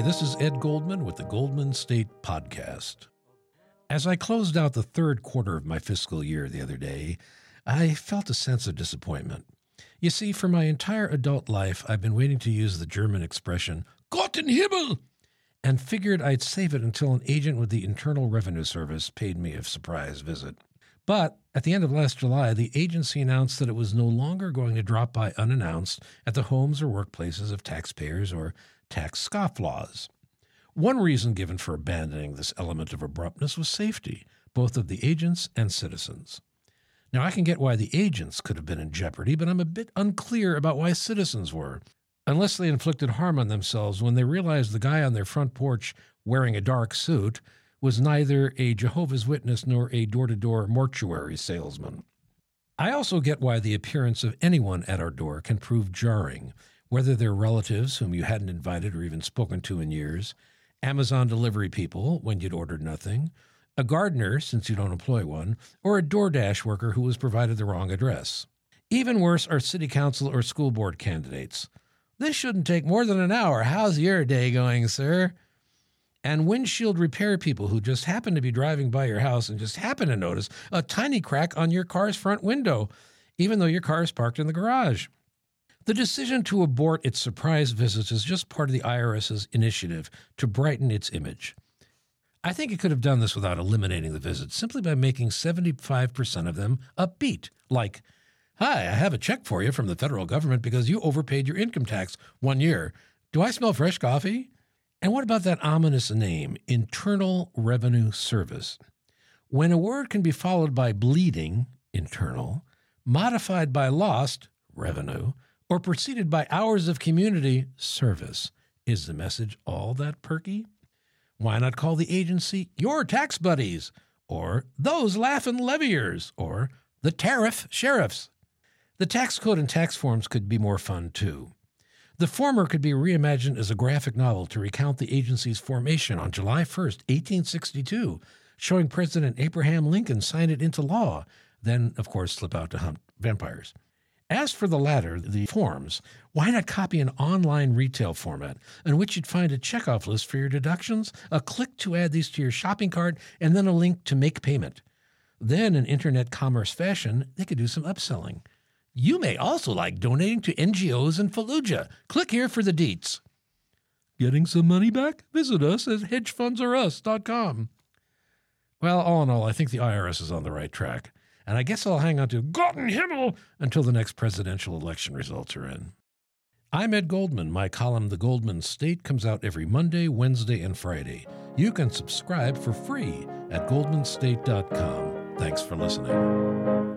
this is Ed Goldman with the Goldman State Podcast. As I closed out the third quarter of my fiscal year the other day, I felt a sense of disappointment. You see, for my entire adult life, I've been waiting to use the German expression, Gott in Himmel, and figured I'd save it until an agent with the Internal Revenue Service paid me a surprise visit. But at the end of last July, the agency announced that it was no longer going to drop by unannounced at the homes or workplaces of taxpayers or tax scofflaws. One reason given for abandoning this element of abruptness was safety, both of the agents and citizens. Now, I can get why the agents could have been in jeopardy, but I'm a bit unclear about why citizens were, unless they inflicted harm on themselves when they realized the guy on their front porch wearing a dark suit was neither a Jehovah's Witness nor a door to door mortuary salesman. I also get why the appearance of anyone at our door can prove jarring, whether they're relatives whom you hadn't invited or even spoken to in years, Amazon delivery people when you'd ordered nothing, a gardener since you don't employ one, or a DoorDash worker who was provided the wrong address. Even worse are city council or school board candidates. This shouldn't take more than an hour. How's your day going, sir? And windshield repair people who just happen to be driving by your house and just happen to notice a tiny crack on your car's front window, even though your car is parked in the garage. The decision to abort its surprise visits is just part of the IRS's initiative to brighten its image. I think it could have done this without eliminating the visits, simply by making 75% of them upbeat, like, Hi, I have a check for you from the federal government because you overpaid your income tax one year. Do I smell fresh coffee? And what about that ominous name, Internal Revenue Service? When a word can be followed by bleeding, internal, modified by lost, revenue, or preceded by hours of community service. Is the message all that perky? Why not call the agency your tax buddies, or those laughing leviers, or the tariff sheriffs? The tax code and tax forms could be more fun too. The former could be reimagined as a graphic novel to recount the agency's formation on July 1, 1862, showing President Abraham Lincoln sign it into law, then, of course, slip out to hunt vampires. As for the latter, the forms, why not copy an online retail format in which you'd find a checkoff list for your deductions, a click to add these to your shopping cart, and then a link to make payment? Then, in internet commerce fashion, they could do some upselling. You may also like donating to NGOs in Fallujah. Click here for the deets. Getting some money back? Visit us at hedgefundsorus.com. Well, all in all, I think the IRS is on the right track and I guess I'll hang on to Gott in Himmel until the next presidential election results are in. I'm Ed Goldman. My column, The Goldman State, comes out every Monday, Wednesday, and Friday. You can subscribe for free at goldmanstate.com. Thanks for listening.